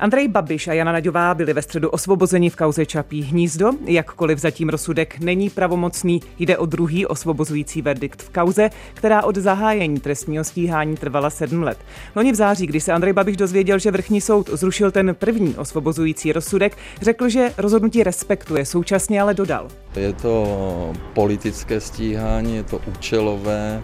Andrej Babiš a Jana Naďová byli ve středu osvobozeni v kauze Čapí hnízdo. Jakkoliv zatím rozsudek není pravomocný, jde o druhý osvobozující verdikt v kauze, která od zahájení trestního stíhání trvala sedm let. Loni v září, když se Andrej Babiš dozvěděl, že vrchní soud zrušil ten první osvobozující rozsudek, řekl, že rozhodnutí respektuje, současně ale dodal. Je to politické stíhání, je to účelové,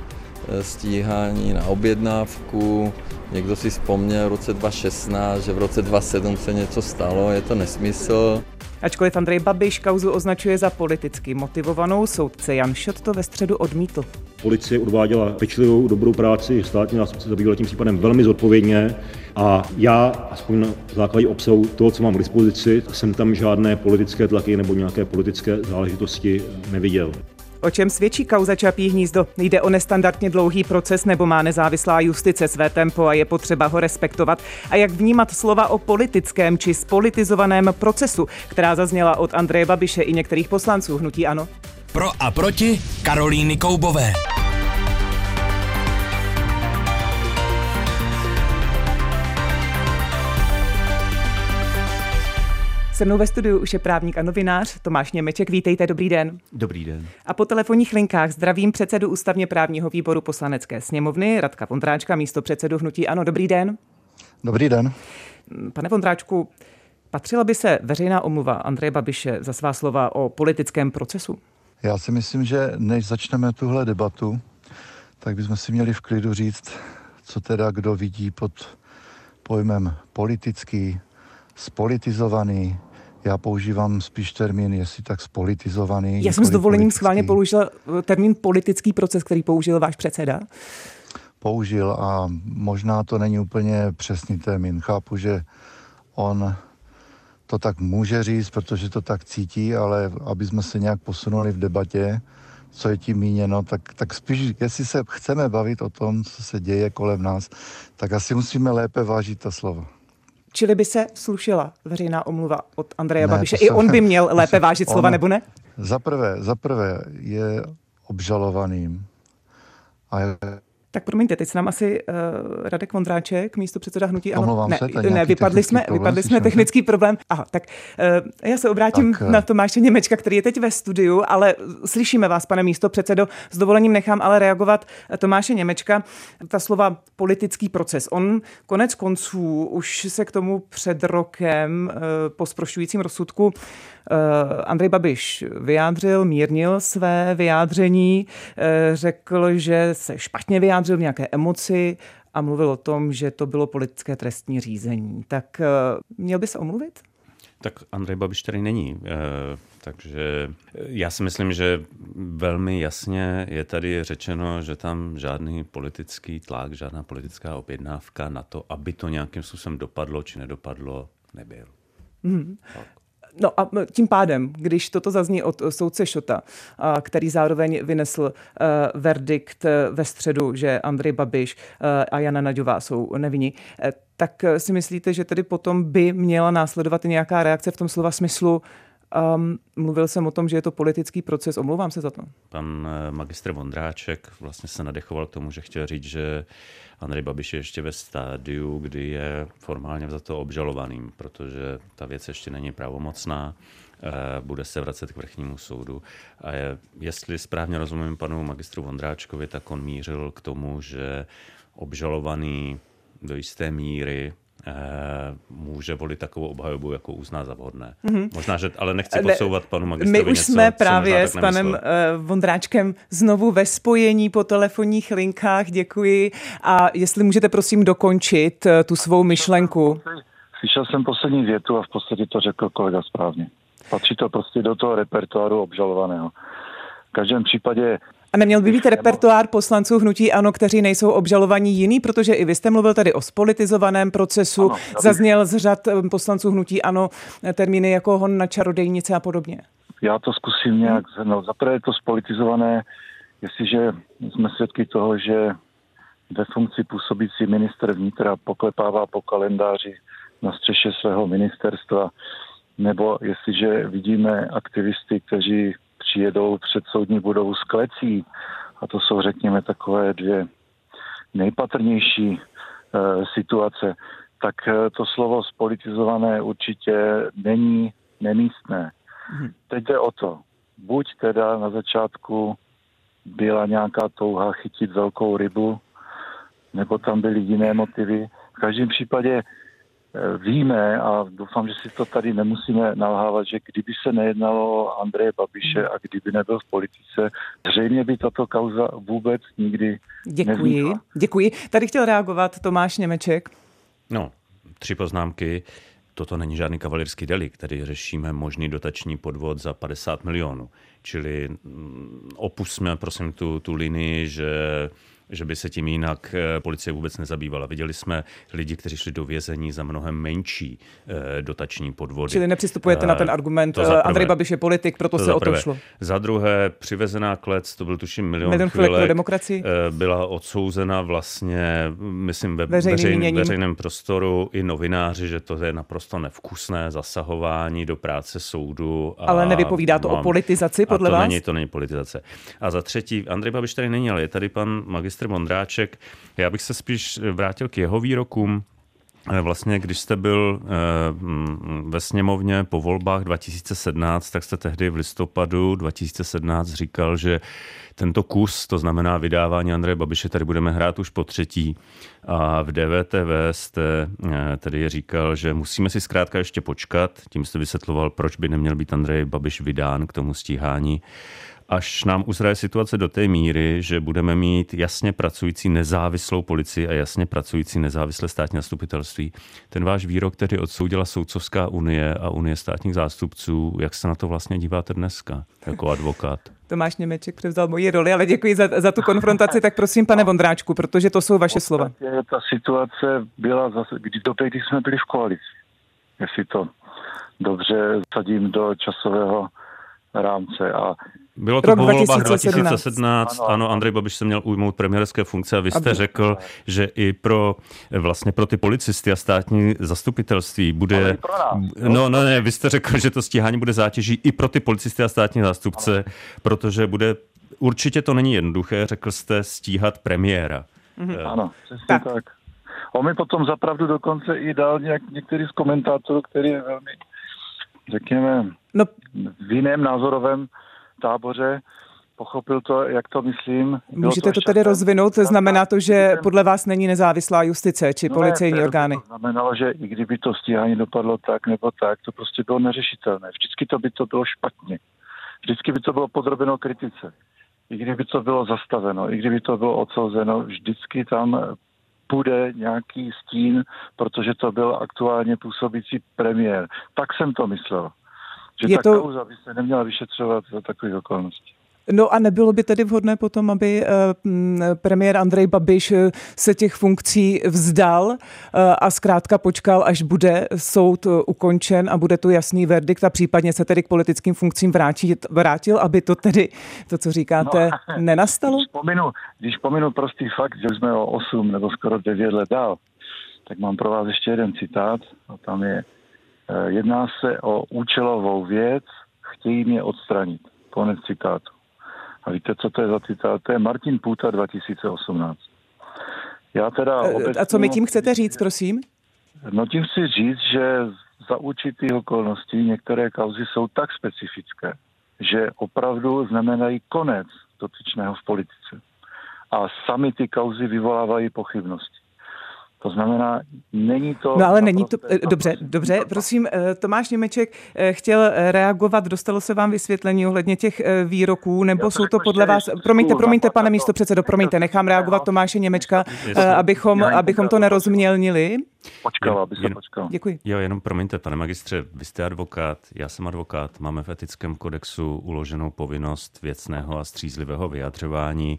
stíhání na objednávku. Někdo si vzpomněl v roce 2016, že v roce 2007 se něco stalo, je to nesmysl. Ačkoliv Andrej Babiš kauzu označuje za politicky motivovanou, soudce Jan Šot to ve středu odmítl. Policie odváděla pečlivou, dobrou práci, státní nástupce zabýval tím případem velmi zodpovědně a já, aspoň na základě obsahu toho, co mám k dispozici, jsem tam žádné politické tlaky nebo nějaké politické záležitosti neviděl. O čem svědčí kauza Čapí hnízdo? Jde o nestandardně dlouhý proces nebo má nezávislá justice své tempo a je potřeba ho respektovat? A jak vnímat slova o politickém či spolitizovaném procesu, která zazněla od Andreje Babiše i některých poslanců hnutí ANO? Pro a proti Karolíny Koubové. Se mnou ve studiu už je právník a novinář Tomáš Němeček. Vítejte, dobrý den. Dobrý den. A po telefonních linkách zdravím předsedu ústavně právního výboru poslanecké sněmovny Radka Vondráčka, místo předsedu Hnutí Ano. Dobrý den. Dobrý den. Pane Vondráčku, patřila by se veřejná omluva Andreje Babiše za svá slova o politickém procesu? Já si myslím, že než začneme tuhle debatu, tak bychom si měli v klidu říct, co teda kdo vidí pod pojmem politický, spolitizovaný, já používám spíš termín, jestli tak spolitizovaný. Já jsem s dovolením politický. schválně použil eh, termín politický proces, který použil váš předseda. Použil a možná to není úplně přesný termín. Chápu, že on to tak může říct, protože to tak cítí, ale aby jsme se nějak posunuli v debatě, co je tím míněno, tak, tak spíš, jestli se chceme bavit o tom, co se děje kolem nás, tak asi musíme lépe vážit ta slova. Čili by se slušila veřejná omluva od Andreje ne, Babiše. I on by měl lépe vážit slova, nebo ne? Za prvé, za prvé je obžalovaným a je tak promiňte, teď se nám asi uh, Radek Vondráček, místo předseda hnutí. Ano, ne, se, ne, vypadli jsme, problém, vypadli jsme technický problém. Aha, tak uh, já se obrátím tak, uh... na Tomáše Němečka, který je teď ve studiu, ale slyšíme vás, pane místo předsedo. S dovolením nechám ale reagovat Tomáše Němečka. Ta slova politický proces. On konec konců už se k tomu před rokem uh, po sprošťujícím rozsudku Eh, Andrej Babiš vyjádřil, mírnil své vyjádření, eh, řekl, že se špatně vyjádřil v nějaké emoci a mluvil o tom, že to bylo politické trestní řízení. Tak eh, měl by se omluvit? Tak Andrej Babiš tady není. Takže já si myslím, že velmi jasně je tady řečeno, že tam žádný politický tlak, žádná politická objednávka na to, aby to nějakým způsobem dopadlo či nedopadlo, nebyl. Hmm. No a tím pádem, když toto zazní od soudce Šota, který zároveň vynesl e, verdikt e, ve středu, že Andrej Babiš e, a Jana Naďová jsou nevinní, tak si myslíte, že tedy potom by měla následovat nějaká reakce v tom slova smyslu, Um, mluvil jsem o tom, že je to politický proces, omlouvám se za to. Pan magistr Vondráček vlastně se nadechoval k tomu, že chtěl říct, že Andrej Babiš je ještě ve stádiu, kdy je formálně za to obžalovaným, protože ta věc ještě není pravomocná, eh, bude se vracet k vrchnímu soudu. A je, jestli správně rozumím panu magistru Vondráčkovi, tak on mířil k tomu, že obžalovaný do jisté míry Eh, může volit takovou obhajobu, jako uzná za vhodné. Mm-hmm. Možná, že ale nechci podsouvat panu magistrovi My už něco, jsme právě s panem uh, Vondráčkem znovu ve spojení po telefonních linkách. Děkuji. A jestli můžete prosím dokončit tu svou myšlenku. Slyšel jsem poslední větu a v podstatě to řekl kolega správně. Patří to prostě do toho repertoáru obžalovaného. V každém případě a neměl by být repertoár poslanců hnutí ANO, kteří nejsou obžalovaní jiný, protože i vy jste mluvil tady o spolitizovaném procesu, ano, zazněl z řad poslanců hnutí ANO eh, termíny jako hon na čarodejnice a podobně. Já to zkusím nějak zhrnout. Zaprvé je to spolitizované, jestliže jsme svědky toho, že ve funkci působící minister vnitra poklepává po kalendáři na střeše svého ministerstva, nebo jestliže vidíme aktivisty, kteří přijedou před soudní budovu s klecí. A to jsou, řekněme, takové dvě nejpatrnější e, situace. tak to slovo spolitizované určitě není nemístné. Hmm. Teď jde o to, buď teda na začátku byla nějaká touha chytit velkou rybu, nebo tam byly jiné motivy. V každém případě eh, víme a doufám, že si to tady nemusíme nalhávat, že kdyby se nejednalo o Andreje Babiše hmm. a kdyby nebyl v politice, zřejmě by tato kauza vůbec nikdy Děkuji, nevznikla. děkuji. Tady chtěl reagovat Tomáš Němeček. No, tři poznámky. Toto není žádný kavalírský delik, který řešíme možný dotační podvod za 50 milionů. Čili mm, opusme, prosím, tu, tu linii, že že by se tím jinak eh, policie vůbec nezabývala. Viděli jsme lidi, kteří šli do vězení za mnohem menší eh, dotační podvody. Čili nepřistupujete na ten eh, argument, Andrej Babiš je politik, proto to se o to šlo. Za druhé, přivezená klec, to byl tuším milion, milion chvilek, pro demokracii. byla odsouzena vlastně, myslím, ve veřejným, veřejném prostoru i novináři, že to je naprosto nevkusné zasahování do práce soudu. A, ale nevypovídá to no, o politizaci, podle a to vás? Není, to není politizace. A za třetí, Andrej Babiš tady není, ale je tady pan magistr ministr Mondráček. Já bych se spíš vrátil k jeho výrokům. Eh, vlastně, když jste byl eh, ve sněmovně po volbách 2017, tak jste tehdy v listopadu 2017 říkal, že tento kus, to znamená vydávání Andreje Babiše, tady budeme hrát už po třetí. A v DVTV jste eh, tedy říkal, že musíme si zkrátka ještě počkat. Tím jste vysvětloval, proč by neměl být Andrej Babiš vydán k tomu stíhání až nám uzraje situace do té míry, že budeme mít jasně pracující nezávislou policii a jasně pracující nezávislé státní zastupitelství. Ten váš výrok který odsoudila Soudcovská unie a Unie státních zástupců, jak se na to vlastně díváte dneska jako advokát? Tomáš Němeček převzal moji roli, ale děkuji za, za tu konfrontaci. Tak prosím, pane Vondráčku, protože to jsou vaše slova. Ta situace byla zase, kdy době, když jsme byli v koalici. Jestli to dobře sadím do časového rámce. A bylo to po volbách 2017, ano, ano, Andrej Babiš se měl ujmout premiérské funkce a vy jste Aby. řekl, že i pro vlastně pro ty policisty a státní zastupitelství bude... pro nás, no, no ne, vy jste řekl, že to stíhání bude zátěží i pro ty policisty a státní zástupce, ano. protože bude... Určitě to není jednoduché, řekl jste, stíhat premiéra. Mhm. Ano, přesně tak. tak. On mi potom zapravdu dokonce i dal nějak, některý z komentátorů, který je velmi, řekněme, no. v jiném názorovém táboře, pochopil to, jak to myslím. Bylo Můžete to, to tedy rozvinout? Znamená to, že podle vás není nezávislá justice či no policejní ne, orgány? To znamenalo, že i kdyby to stíhání dopadlo tak nebo tak, to prostě bylo neřešitelné. Vždycky to by to bylo špatně. Vždycky by to bylo podrobeno kritice. I kdyby to bylo zastaveno, i kdyby to bylo odsouzeno, vždycky tam bude nějaký stín, protože to byl aktuálně působící premiér. Tak jsem to myslel že je ta to... kauza by se neměla vyšetřovat za takových okolností. No a nebylo by tedy vhodné potom, aby eh, premiér Andrej Babiš eh, se těch funkcí vzdal eh, a zkrátka počkal, až bude soud ukončen a bude tu jasný verdikt a případně se tedy k politickým funkcím vrátit, vrátil, aby to tedy, to, co říkáte, no, nenastalo? Když pominu, když pominu prostý fakt, že jsme o 8 nebo skoro 9 let dál, tak mám pro vás ještě jeden citát a tam je jedná se o účelovou věc, chtějí mě odstranit. Konec citátu. A víte, co to je za citát? To je Martin Půta 2018. Já teda obecně, eh, A co mi tím chcete říct, prosím? No tím chci říct, že za určitých okolností některé kauzy jsou tak specifické, že opravdu znamenají konec dotyčného v politice. A sami ty kauzy vyvolávají pochybnosti. To znamená, není to... No ale není to... Dobře, dobře, prosím, eh, Tomáš Němeček eh, chtěl eh, reagovat, dostalo se vám vysvětlení ohledně těch výroků, nebo jsou to podle vás... Promiňte, promiňte, pane místo předsedo, promiňte, nechám reagovat Tomáše Němečka, abychom, abychom to nerozmělnili. Počkal, aby se počkal. Děkuji. Jo, jenom promiňte, pane magistře, vy jste advokát, já jsem advokát, máme v etickém kodexu uloženou povinnost věcného a střízlivého vyjadřování.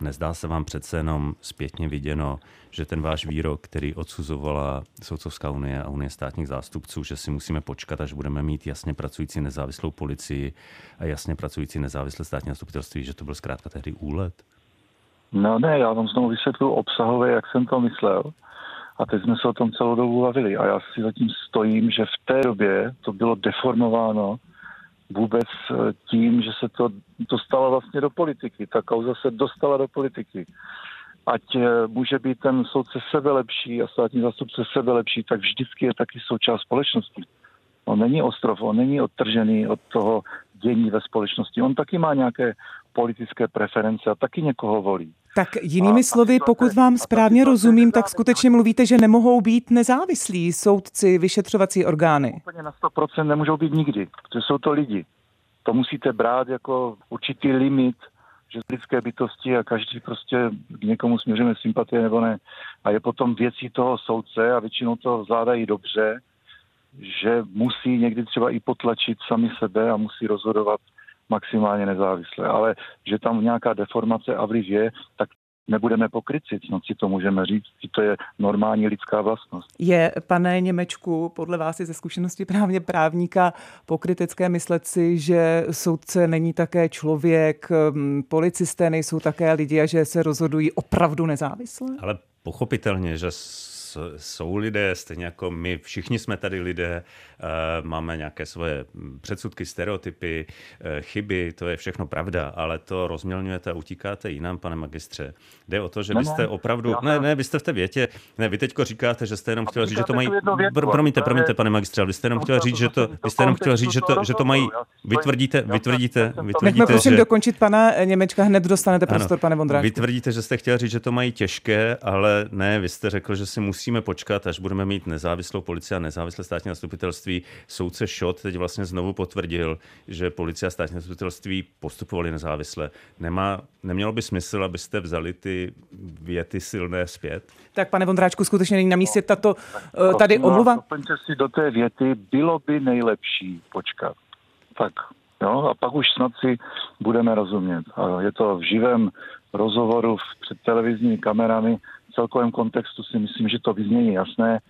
Nezdá se vám přece jenom zpětně viděno, že ten váš výrok, který odsuzovala Soudcovská unie a Unie státních zástupců, že si musíme počkat, až budeme mít jasně pracující nezávislou policii a jasně pracující nezávislé státní zastupitelství, že to byl zkrátka tehdy úlet? No ne, já vám znovu vysvětlu obsahově, jak jsem to myslel. A teď jsme se o tom celou dobu bavili. A já si zatím stojím, že v té době to bylo deformováno vůbec eh, tím, že se to dostalo vlastně do politiky. Ta kauza se dostala do politiky ať eh, může být ten soudce sebelepší a státní zastupce sebelepší, tak vždycky je taky součást společnosti. On není ostrov, on není odtržený od toho dění ve společnosti. On taky má nějaké politické preference a taky někoho volí. Tak jinými slovy, pokud vám správně rozumím, tak skutečně mluvíte, že nemohou být nezávislí soudci, vyšetřovací orgány. Úplně na 100% nemůžou být nikdy, protože jsou to lidi. To musíte brát jako určitý limit, že lidské bytosti a každý prostě k někomu směřujeme sympatie nebo ne. A je potom věcí toho soudce a většinou to zvládají dobře, že musí někdy třeba i potlačit sami sebe a musí rozhodovat maximálně nezávisle. Ale že tam nějaká deformace a vliv je, tak nebudeme pokryci, no si to můžeme říct, to je normální lidská vlastnost. Je, pane Němečku, podle vás i ze zkušenosti právně právníka pokrytecké myslet si, že soudce není také člověk, policisté nejsou také lidi a že se rozhodují opravdu nezávisle? Ale pochopitelně, že jsou lidé, stejně jako my, všichni jsme tady lidé, eh, máme nějaké svoje předsudky, stereotypy, eh, chyby, to je všechno pravda, ale to rozmělňujete a utíkáte jinam, pane magistře. Jde o to, že vy jste opravdu, ne, ne, vy jste v té větě, ne, vy teďko říkáte, že jste jenom chtěl říct, že to mají, promiňte, promiňte, pane magistře, ale vy jste jenom chtěl říct, že to, vy jste jenom chtěl říct, že to, že to mají, vytvrdíte, vytvrdíte, vytvrdíte, prosím že... dokončit pana Němečka, hned dostanete prostor, pane Vondráčku. Vy tvrdíte, že jste chtěl říct, že to mají těžké, ale ne, vy jste řekl, že si musí musíme počkat, až budeme mít nezávislou policii a nezávislé státní zastupitelství. Soudce Šot teď vlastně znovu potvrdil, že policie a státní zastupitelství postupovali nezávisle. Nemá, nemělo by smysl, abyste vzali ty věty silné zpět? Tak pane Vondráčku, skutečně není na místě tato no, tady omluva? Doplňte si do té věty, bylo by nejlepší počkat. Tak Jo, a pak už snad si budeme rozumět. A je to v živém rozhovoru před televizními kamerami celkovém kontextu si myslím, že to vyznění jasné.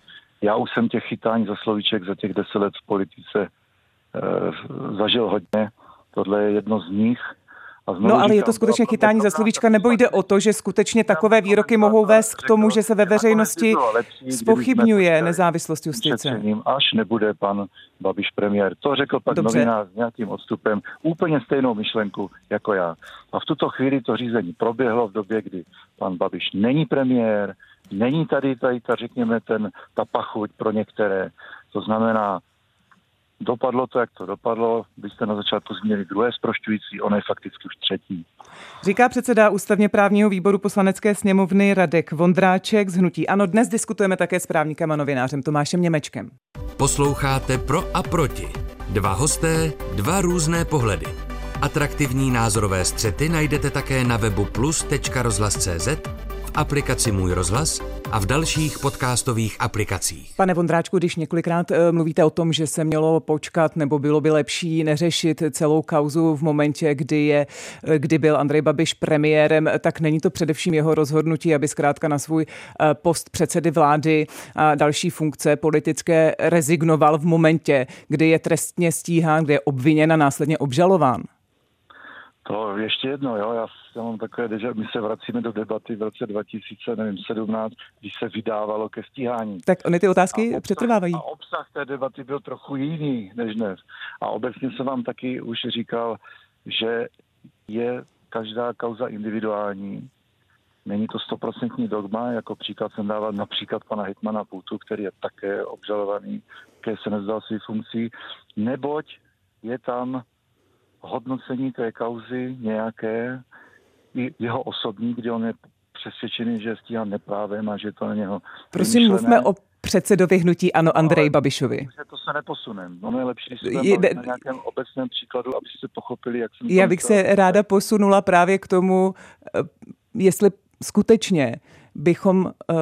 Já už jsem těch chytání za slovíček za těch deset let v politice e, zažil hodně. Tohle je jedno z nich. No ale je to skutečně chytání za slovíčka, nebo jde o to, že skutečně takové výroky mohou vést k tomu, že se ve veřejnosti spochybňuje nezávislost justice? Až nebude pan Babiš premiér. To řekl pak Dobře. novinář s nějakým odstupem, úplně stejnou myšlenku jako já. A v tuto chvíli to řízení proběhlo v době, kdy pan Babiš není premiér, není tady, tady ta, řekněme, ten, ta pachuť pro některé. To znamená, Dopadlo to, jak to dopadlo. Vy jste na začátku zmínili druhé zprošťující, ono je fakticky už třetí. Říká předseda ústavně právního výboru poslanecké sněmovny Radek Vondráček z Hnutí. Ano, dnes diskutujeme také s právníkem a novinářem Tomášem Němečkem. Posloucháte Pro a proti. Dva hosté, dva různé pohledy. Atraktivní názorové střety najdete také na webu plus.rozhlas.cz aplikaci Můj rozhlas a v dalších podcastových aplikacích. Pane Vondráčku, když několikrát eh, mluvíte o tom, že se mělo počkat nebo bylo by lepší neřešit celou kauzu v momentě, kdy, je, eh, kdy byl Andrej Babiš premiérem, tak není to především jeho rozhodnutí, aby zkrátka na svůj eh, post předsedy vlády a další funkce politické rezignoval v momentě, kdy je trestně stíhán, kdy je obviněn a následně obžalován. To ještě jedno, jo, já, já mám takové, že my se vracíme do debaty v roce 2017, když se vydávalo ke stíhání. Tak ony ty otázky a obsah, přetrvávají. A obsah té debaty byl trochu jiný než dnes. A obecně jsem vám taky už říkal, že je každá kauza individuální, Není to stoprocentní dogma, jako příklad jsem dával například pana Hitmana Putu, který je také obžalovaný, který se nezdal svých funkcí, neboť je tam hodnocení té kauzy nějaké, jeho osobní, kdy on je přesvědčený, že je stíhán neprávem a že to na něho Prosím, vymyšlené. mluvme o předsedovi hnutí Ano Andrej Babišovi. To se neposunem. No je lepší, když se je, na nějakém obecném příkladu, abyste pochopili, jak jsem Já bych se ráda posunula právě k tomu, eh, jestli skutečně bychom uh,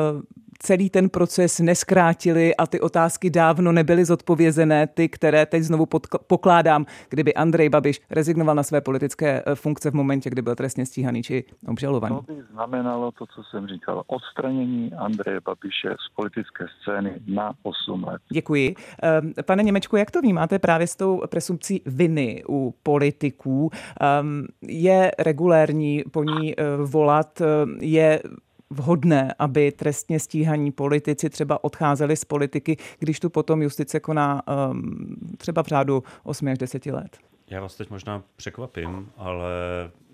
celý ten proces neskrátili a ty otázky dávno nebyly zodpovězené, ty, které teď znovu pokládám, kdyby Andrej Babiš rezignoval na své politické eh, funkce v momentě, kdy byl trestně stíhaný či obžalovaný. To by znamenalo to, co jsem říkal, odstranění Andreje Babiše z politické scény na 8 let. Děkuji. Ehm, pane Němečku, jak to vnímáte právě s tou presumpcí viny u politiků? Ehm, je regulérní po ní eh, volat, eh, je vhodné, aby trestně stíhaní politici třeba odcházeli z politiky, když tu potom justice koná um, třeba v řádu 8 až 10 let? Já vás teď možná překvapím, ale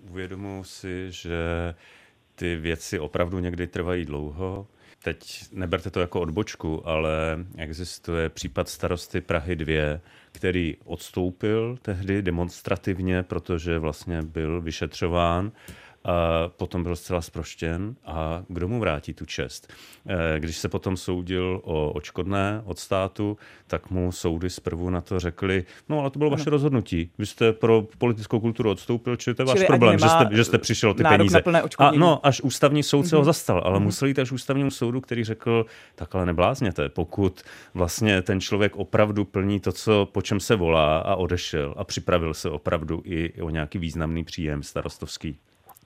uvědomuji si, že ty věci opravdu někdy trvají dlouho. Teď neberte to jako odbočku, ale existuje případ starosty Prahy 2, který odstoupil tehdy demonstrativně, protože vlastně byl vyšetřován a potom byl zcela sproštěn a kdo mu vrátí tu čest? Eh, když se potom soudil o očkodné od státu, tak mu soudy zprvu na to řekli, no ale to bylo ano. vaše rozhodnutí. Vy jste pro politickou kulturu odstoupil, čili to je váš problém, že jste, že jste přišel ty peníze. A no, až ústavní soud se mm-hmm. ho mhm. zastal, ale mm-hmm. museli jít až ústavnímu soudu, který řekl, tak ale neblázněte, pokud vlastně ten člověk opravdu plní to, co, po čem se volá a odešel a připravil se opravdu i o nějaký významný příjem starostovský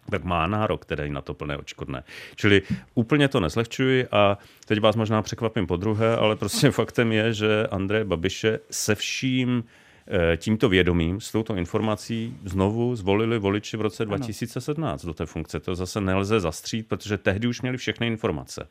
tak má nárok tedy na to plné očkodné. Čili úplně to nezlehčuji a teď vás možná překvapím po druhé, ale prostě faktem je, že Andrej Babiše se vším tímto vědomím, s touto informací znovu zvolili voliči v roce 2017 ano. do té funkce. To zase nelze zastřít, protože tehdy už měli všechny informace.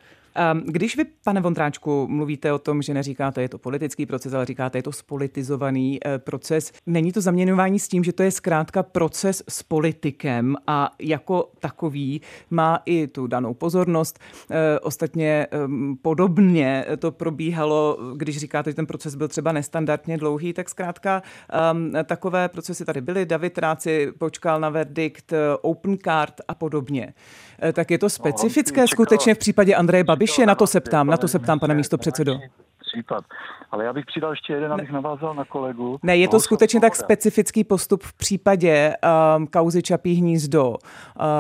Když vy, pane Vondráčku, mluvíte o tom, že neříkáte, je to politický proces, ale říkáte, je to spolitizovaný eh, proces, není to zaměňování s tím, že to je zkrátka proces s politikem a jako takový má i tu danou pozornost. Eh, ostatně ehm, podobně to probíhalo, když říkáte, že ten proces byl třeba nestandardně dlouhý, tak zkrátka um, takové procesy tady byly. David Ráci počkal na verdikt, eh, open card a podobně. Eh, tak je to specifické no, skutečně v případě Andreje Babiše? Na to se ptám, na to se ptám, pane místo předsedo případ. Ale já bych přidal ještě jeden, abych navázal na kolegu. Ne, je to skutečně tak specifický postup v případě um, kauzy Čapí hnízdo, uh,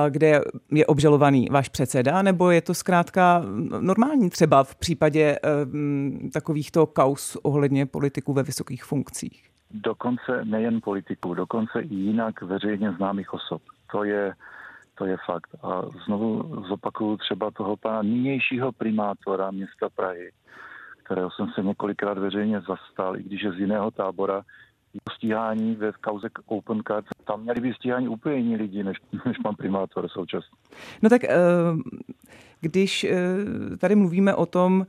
kde je obžalovaný váš předseda, nebo je to zkrátka normální třeba v případě um, takovýchto kauz ohledně politiků ve vysokých funkcích? Dokonce nejen politiků, dokonce i jinak veřejně známých osob. To je, to je fakt. A znovu zopakuju třeba toho pana nynějšího primátora města Prahy, kterého jsem se několikrát veřejně zastal, i když je z jiného tábora, stíhání ve kauze Open Card. Tam měli by stíhání úplně jiní lidi, než, než pan primátor současně. No tak eh, když eh, tady mluvíme o tom,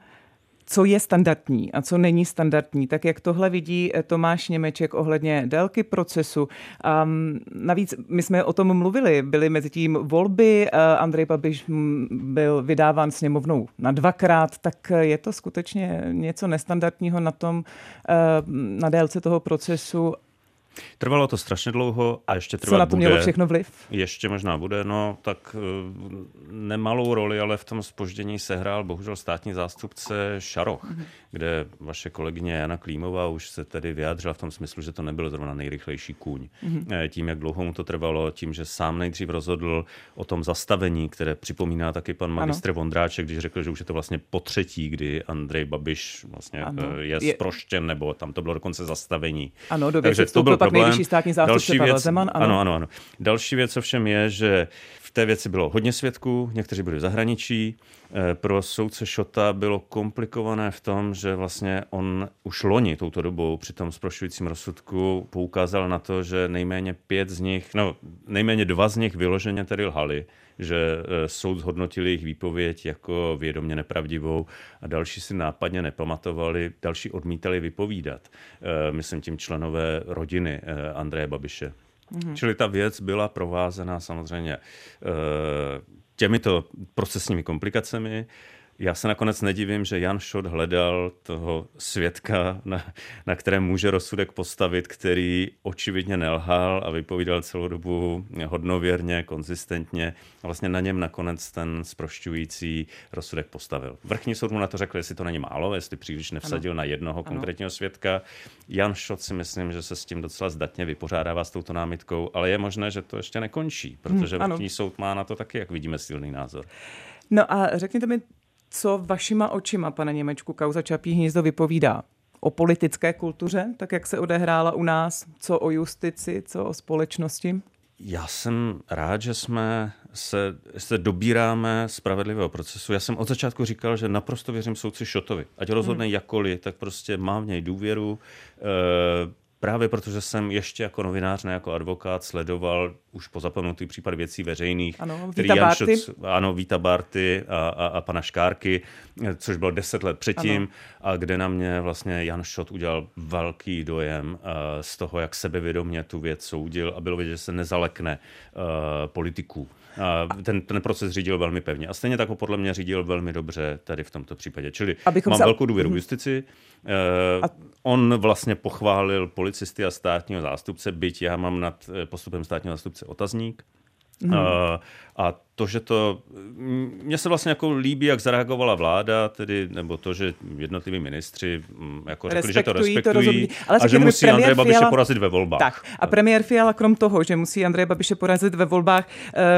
co je standardní a co není standardní, tak jak tohle vidí eh, Tomáš Němeček ohledně délky procesu. A navíc my jsme o tom mluvili, byly mezi tím volby, eh, Andrej Babiš byl vydáván sněmovnou na dvakrát, tak je to skutečně něco nestandardního na tom, eh, na délce toho procesu Trvalo to strašně dlouho a ještě trvat Co na to mělo všechno vliv? Ještě možná bude, no tak eh, nemalou roli, ale v tom spoždění sehrál bohužel státní zástupce Šaroch, mm-hmm. kde vaše kolegyně Jana Klímová už se tedy vyjádřila v tom smyslu, že to nebyl zrovna nejrychlejší kůň. Mm-hmm. Tím, jak dlouho mu to trvalo, tím, že sám nejdřív rozhodl o tom zastavení, které připomíná taky pan magistr ano. Vondráček, když řekl, že už je to vlastně po třetí, kdy Andrej Babiš vlastně ano. Eh, je, je zproštěn, nebo tam to bylo dokonce zastavení. Ano, do Takže to byl pak problém. nejvyšší státní zástupce Pavel Zeman. Ano. ano, ano, ano. Další věc ovšem je, že té věci bylo hodně svědků, někteří byli v zahraničí. Eh, pro soudce Šota bylo komplikované v tom, že vlastně on už loni touto dobou při tom zprošujícím rozsudku poukázal na to, že nejméně pět z nich, no nejméně dva z nich vyloženě tedy lhali že eh, soud zhodnotil jejich výpověď jako vědomě nepravdivou a další si nápadně nepamatovali, další odmítali vypovídat. Eh, myslím tím členové rodiny Andreje Babiše. Mm-hmm. Čili ta věc byla provázena samozřejmě těmito procesními komplikacemi. Já se nakonec nedivím, že Jan Šot hledal toho svědka, na, na kterém může rozsudek postavit, který očividně nelhal a vypovídal celou dobu hodnověrně, konzistentně. A vlastně na něm nakonec ten sprošťující rozsudek postavil. Vrchní soud mu na to řekl, jestli to není málo, jestli příliš nevsadil ano. na jednoho ano. konkrétního svědka. Jan Šot si myslím, že se s tím docela zdatně vypořádává s touto námitkou, ale je možné, že to ještě nekončí, protože hmm, vrchní soud má na to taky, jak vidíme, silný názor. No a řekněte mi, co vašima očima, pane Němečku, kauza Čapí hnízdo vypovídá? O politické kultuře, tak jak se odehrála u nás, co o justici, co o společnosti? Já jsem rád, že jsme se, se dobíráme spravedlivého procesu. Já jsem od začátku říkal, že naprosto věřím soudci Šotovi. Ať rozhodne hmm. jakoliv, tak prostě mám v něj důvěru. E, právě protože jsem ještě jako novinář, ne jako advokát, sledoval už po zapomenutý případ věcí veřejných. Ano, Víta Barty. ano, Víta Barty a, a, a pana Škárky, což bylo deset let předtím, ano. a kde na mě vlastně Jan Šot udělal velký dojem uh, z toho, jak sebevědomě tu věc soudil a bylo vidět, že se nezalekne uh, politiků. A ten, ten proces řídil velmi pevně. A stejně tak ho podle mě řídil velmi dobře tady v tomto případě. Čili Abychom mám se... velkou důvěru v mhm. justici. A... On vlastně pochválil policisty a státního zástupce, byť já mám nad eh, postupem státního zástupce otazník. Hmm. Uh, a to, že to... Mně se vlastně jako líbí, jak zareagovala vláda, tedy, nebo to, že jednotliví ministři mm, jako řekli, že to respektují to ale a že musí Andrej Babiše Fiala... porazit ve volbách. Tak. A premiér Fiala krom toho, že musí Andrej Babiše porazit ve volbách,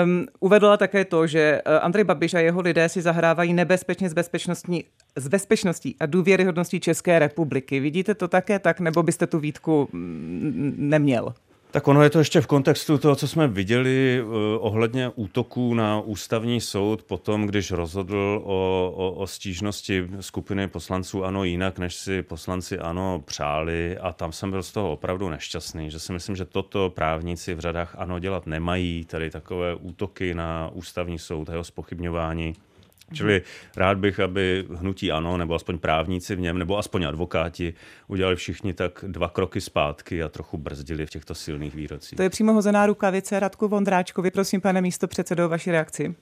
um, uvedla také to, že eh, Andrej Babiš a jeho lidé si zahrávají nebezpečně s bezpečnostní s bezpečností a důvěryhodností České republiky. Vidíte to také tak, nebo byste tu výtku mm, neměl? Tak ono je to ještě v kontextu toho, co jsme viděli uh, ohledně útoků na ústavní soud potom, když rozhodl o, o, o stížnosti skupiny poslanců ANO jinak, než si poslanci ANO přáli. A tam jsem byl z toho opravdu nešťastný, že si myslím, že toto právníci v řadách ANO dělat nemají, tady takové útoky na ústavní soud, jeho spochybňování Čili rád bych, aby hnutí ano, nebo aspoň právníci v něm, nebo aspoň advokáti udělali všichni tak dva kroky zpátky a trochu brzdili v těchto silných výrocích. To je přímo hozená rukavice Radku Vondráčkovi. Prosím, pane místo předsedo, vaši reakci.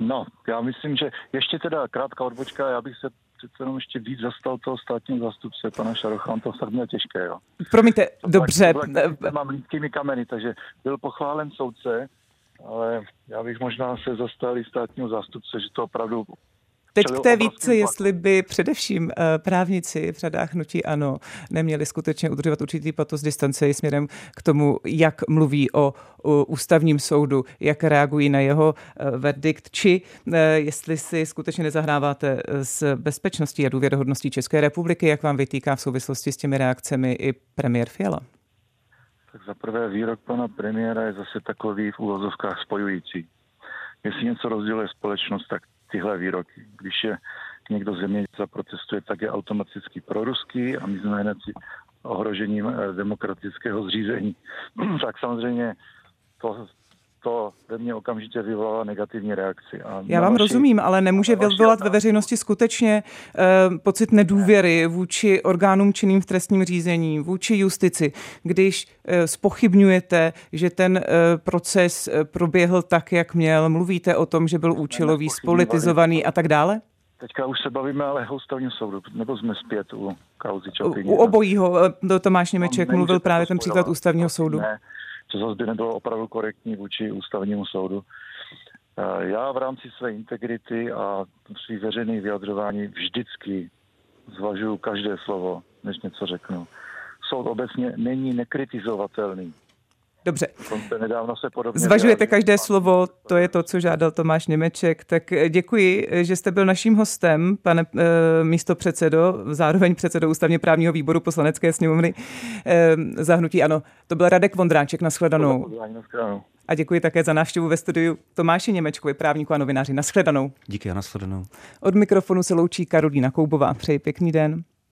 No, já myslím, že ještě teda krátká odbočka, já bych se přece jenom ještě víc zastal toho státního zástupce, pana Šarocha, on to fakt měl těžké, jo. Promiňte, to dobře. Mám lidskými kameny, takže byl pochválen soudce, ale já bych možná se zastal i státního zástupce, že to opravdu Teď k té výtce, jestli by především eh, právníci v řadách hnutí ano neměli skutečně udržovat určitý patos distance směrem k tomu, jak mluví o, o ústavním soudu, jak reagují na jeho eh, verdikt, či eh, jestli si skutečně nezahráváte s bezpečností a důvěrohodností České republiky, jak vám vytýká v souvislosti s těmi reakcemi i premiér Fiala? Tak za prvé výrok pana premiéra je zase takový v úvozovkách spojující. Jestli něco rozděluje společnost, tak tyhle výroky. Když je někdo země zaprotestuje, tak je automaticky proruský a my jsme hned ohrožením eh, demokratického zřízení. tak samozřejmě to to ve mně okamžitě vyvolalo negativní reakci. A Já vám vaši, rozumím, ale nemůže vyvolat ve veřejnosti skutečně uh, pocit nedůvěry vůči orgánům činným v trestním řízení, vůči justici, když uh, spochybňujete, že ten uh, proces proběhl tak, jak měl, mluvíte o tom, že byl účelový, spolitizovaný a tak dále? Teďka už se bavíme ale o ústavním soudu, nebo jsme zpět u kauzy Čapiny. U obojího. Tomáš Němeček no, mluvil právě ten příklad ústavního soudu. Ne, co zase by nebylo opravdu korektní vůči ústavnímu soudu. Eh, já v rámci své integrity a svých veřejných vyjadřování vždycky zvažuju každé slovo, než něco řeknu. Soud obecně není nekritizovatelný. Dobře. Zvažujete každé slovo, to je to, co žádal Tomáš Němeček. Tak eh, děkuji, že jste byl naším hostem, pane e, místo předsedo, zároveň předsedo ústavně právního výboru poslanecké sněmovny zahnutí. Ano, to byl Radek Vondráček, nashledanou. A děkuji také za návštěvu ve studiu Tomáši Němečkovi, právníku a novináři. Nashledanou. Díky a nashledanou. Od mikrofonu se loučí Karolína Koubová. Přeji pěkný den.